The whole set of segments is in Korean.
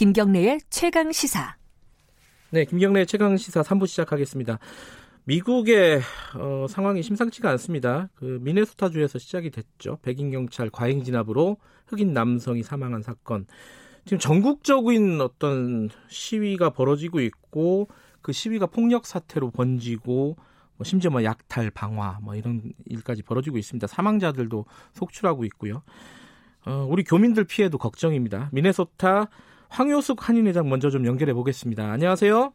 김경래의 최강 시사. 네, 김경래 최강 시사 3부 시작하겠습니다. 미국의 어, 상황이 심상치가 않습니다. 그 미네소타주에서 시작이 됐죠. 백인 경찰 과잉 진압으로 흑인 남성이 사망한 사건. 지금 전국적인 어떤 시위가 벌어지고 있고 그 시위가 폭력 사태로 번지고 뭐 심지어 뭐 약탈, 방화 뭐 이런 일까지 벌어지고 있습니다. 사망자들도 속출하고 있고요. 어, 우리 교민들 피해도 걱정입니다. 미네소타 황효숙 한인회장 먼저 좀 연결해 보겠습니다. 안녕하세요.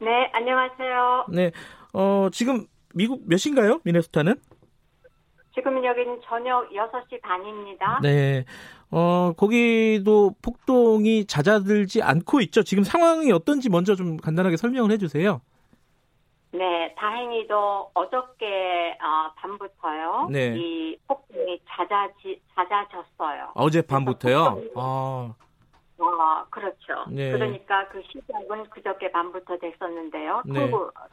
네, 안녕하세요. 네, 어, 지금 미국 몇 시인가요? 미네소타는? 지금 여기는 저녁 6시 반입니다. 네. 어, 거기도 폭동이 잦아들지 않고 있죠. 지금 상황이 어떤지 먼저 좀 간단하게 설명을 해 주세요. 네, 다행히도 어저께 어, 밤부터요. 네. 이 폭동이 잦아지, 잦아졌어요. 어제 밤부터요? 아. 어, 그렇죠. 네. 그러니까 그 시작은 그저께 밤부터 됐었는데요. 네.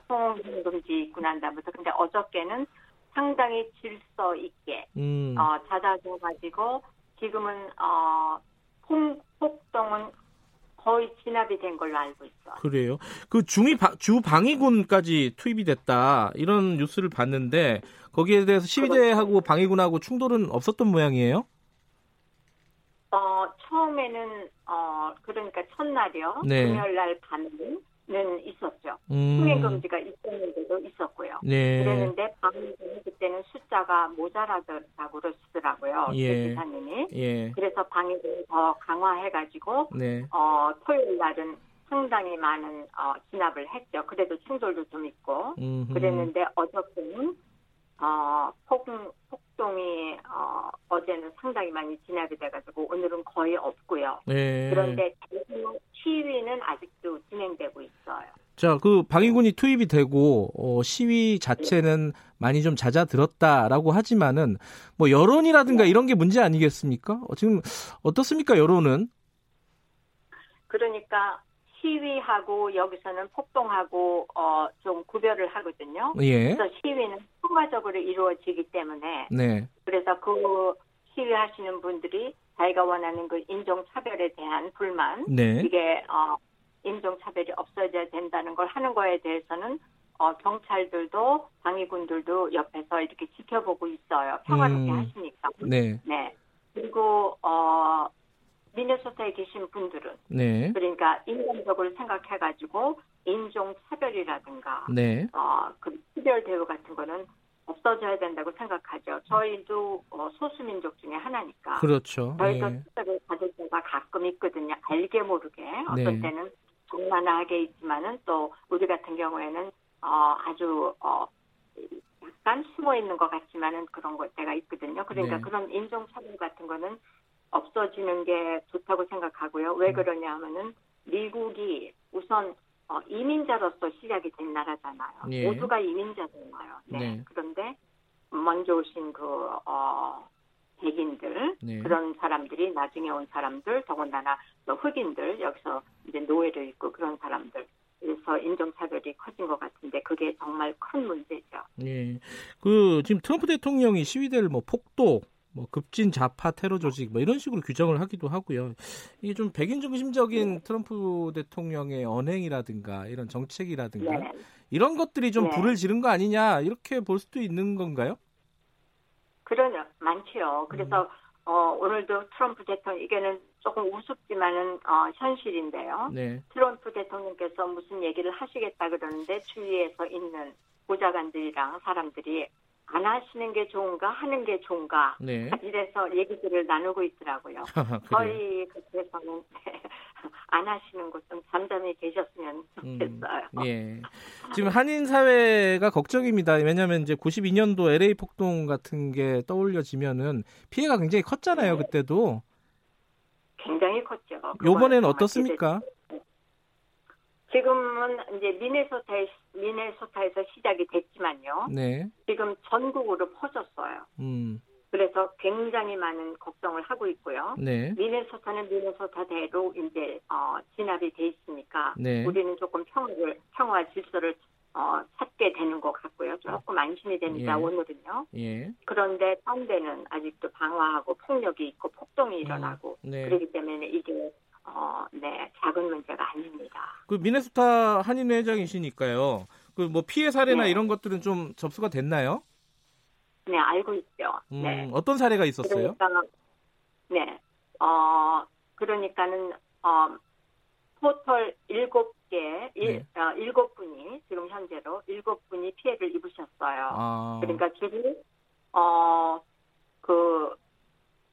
통금지 있고 난 다음부터. 근데 어저께는 상당히 질서 있게 음. 어, 잦아져 가지고 지금은 어, 폭, 폭동은 거의 진압이 된 걸로 알고 있어요. 그래요. 그 중위 바- 주 방위군까지 투입이 됐다. 이런 뉴스를 봤는데 거기에 대해서 시위대하고 방위군하고 충돌은 없었던 모양이에요? 어, 처음에는, 어, 그러니까 첫날이요. 네. 금요일 날 밤에는 있었죠. 음. 통행 금지가 있었는데도 있었고요. 네. 그랬는데 밤에는 그때는 숫자가 모자라더라고 그러시더라고요. 예. 제 기사님이. 예. 그래서 방역을 더 강화해가지고, 네. 어, 토요일 날은 상당히 많은, 어, 진압을 했죠. 그래도 충돌도 좀 있고. 음흠. 그랬는데 어저께는 어, 폭, 폭동이 어, 어제는 상당히 많이 진압이 돼가지고 오늘은 거의 없고요. 네. 그런데 시위는 아직도 진행되고 있어요. 자, 그 방위군이 투입이 되고 어, 시위 자체는 많이 좀 잦아들었다라고 하지만은 뭐 여론이라든가 이런 게 문제 아니겠습니까? 어, 지금 어떻습니까 여론은? 그러니까 시위하고 여기서는 폭동하고 어, 좀 구별을 하거든요. 예. 그래서 시위는 평화적으로 이루어지기 때문에 네. 그래서 그 시위하시는 분들이 자기가 원하는 그 인종차별에 대한 불만 네. 이게 어, 인종차별이 없어져야 된다는 걸 하는 거에 대해서는 어, 경찰들도 방위군들도 옆에서 이렇게 지켜보고 있어요. 평화롭게 음. 하시니까. 네. 네. 그리고 어, 미네소타에 계신 분들은 네. 그러니까 인간적으로 생각해가지고 인종 차별이라든가 네. 어, 그 특별 대우 같은 거는 없어져야 된다고 생각하죠. 저희도 어, 소수민족 중에 하나니까. 그렇죠. 저희도 예. 특별을 받을 때가 가끔 있거든요. 알게 모르게. 어떤 네. 때는 장난하게 있지만은 또 우리 같은 경우에는 어, 아주 어, 약간 숨어 있는 것 같지만은 그런 것 때가 있거든요. 그러니까 네. 그런 인종차별 같은 거는 없어지는 게 좋다고 생각하고요. 왜 음. 그러냐 하면은 미국이 우선 어, 이민자로서 시작이 된 나라잖아요. 예. 모두가 이민자잖아요. 네. 네. 그런데 먼저 오신 그 어, 백인들 네. 그런 사람들이 나중에 온 사람들 더군다나 또 흑인들 여기서 이제 노예로 있고 그런 사람들 그래서 인종차별이 커진 것 같은데 그게 정말 큰 문제죠. 예. 그 지금 트럼프 대통령이 시위대를 뭐 폭도, 뭐 급진 좌파 테러 조직 뭐 이런 식으로 규정을 하기도 하고요. 이게 좀 백인 중심적인 트럼프 대통령의 언행이라든가 이런 정책이라든가 네. 이런 것들이 좀 네. 불을 지른 거 아니냐 이렇게 볼 수도 있는 건가요? 그러냐 많지요. 그래서 음. 어, 오늘도 트럼프 대통령 이게는 조금 우습지만은 어, 현실인데요. 네. 트럼프 대통령께서 무슨 얘기를 하시겠다 그러는데 주위에서 있는 보좌관들이랑 사람들이 안 하시는 게 좋은가 하는 게 좋은가 네. 이래서 얘기들을 나누고 있더라고요. 그래요. 저희 그래서는 안 하시는 것좀 잠잠히 계셨으면 음, 좋겠어요. 예. 지금 한인 사회가 걱정입니다. 왜냐하면 이제 92년도 LA 폭동 같은 게 떠올려지면은 피해가 굉장히 컸잖아요. 네. 그때도. 굉장히 컸죠. 요번에는 어떻습니까? 지금은 이제 미네소타에, 미네소타에서 시작이 됐지만요. 네. 지금 전국으로 퍼졌어요. 음. 그래서 굉장히 많은 걱정을 하고 있고요. 네. 미네소타는 미네소타대로 이제 어, 진압이 돼 있으니까 네. 우리는 조금 평화를 평화 질서를 어, 찾게 되는 것 같고요. 조금 안심이 됩니다. 예. 오늘은요. 예. 그런데 딴 데는 아직도 방화하고 폭력이 있고 폭동이 일어나고 네. 그렇기 때문에 이게 어, 네, 작은 문제가 아닙니다. 그 미네소타 한인회장이시니까요. 그 뭐 피해 사례나 네. 이런 것들은 좀 접수가 됐나요? 네, 알고 있죠. 음, 네. 어떤 사례가 있었어요? 그러니까, 네, 어, 그러니까는, 어, 토털 일곱 개, 일, 네. 어, 일곱 분이, 지금 현재로 일곱 분이 피해를 입으셨어요. 아, 그러니까 주로, 어, 그,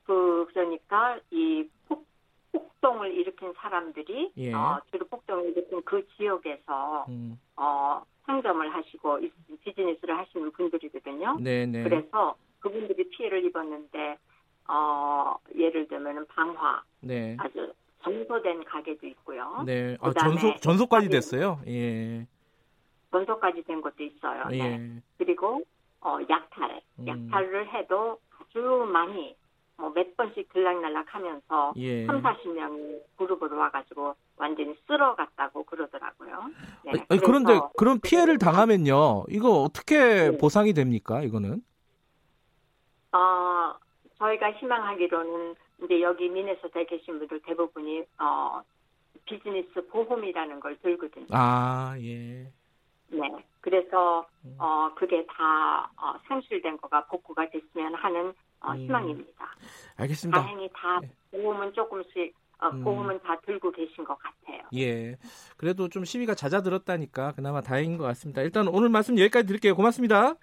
그, 그러니까 이 폭, 폭동을 일으킨 사람들이, 예. 어, 주로 폭동을 일으킨 그 지역에서, 음, 어, 상점을 하시고, 이- 비즈니스를 하시는 분들이거든요. 네네. 그래서 그분들이 피해를 입었는데 어 예를 들면은 방화 네. 아주 전소된 가게도 있고요. 네. 아, 전소 전소까지 됐어요. 예. 전소까지 된 것도 있어요. 네. 예. 그리고 어 약탈, 음. 약탈을 해도 아주 많이 뭐 몇 번씩 들락날락하면서 예. 3, 40명이 그룹으로 와가지고 완전히 쓸어갔다고 그러더라고요. 네. 아니, 아니, 그런데 그런 피해를 당하면요. 이거 어떻게 네. 보상이 됩니까? 이거는? 어, 저희가 희망하기로는 이제 여기 미네소타에 계신 분들 대부분이 어, 비즈니스 보험이라는 걸 들거든요. 아, 예. 네. 그래서 음. 어, 그게 다 어, 상실된 거가 복구가 됐으면 하는 어, 음. 희망입니다. 알겠습니다. 다행히 다 네. 보험은 조금씩 어, 음. 보험은 다 들고 계신 것 같아요. 예. 그래도 좀 시위가 잦아들었다니까 그나마 다행인 것 같습니다. 일단 오늘 말씀 여기까지 드릴게요. 고맙습니다.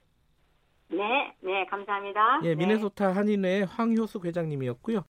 네, 네, 감사합니다. 예, 네. 미네소타 한인회 황효숙 회장님이었고요.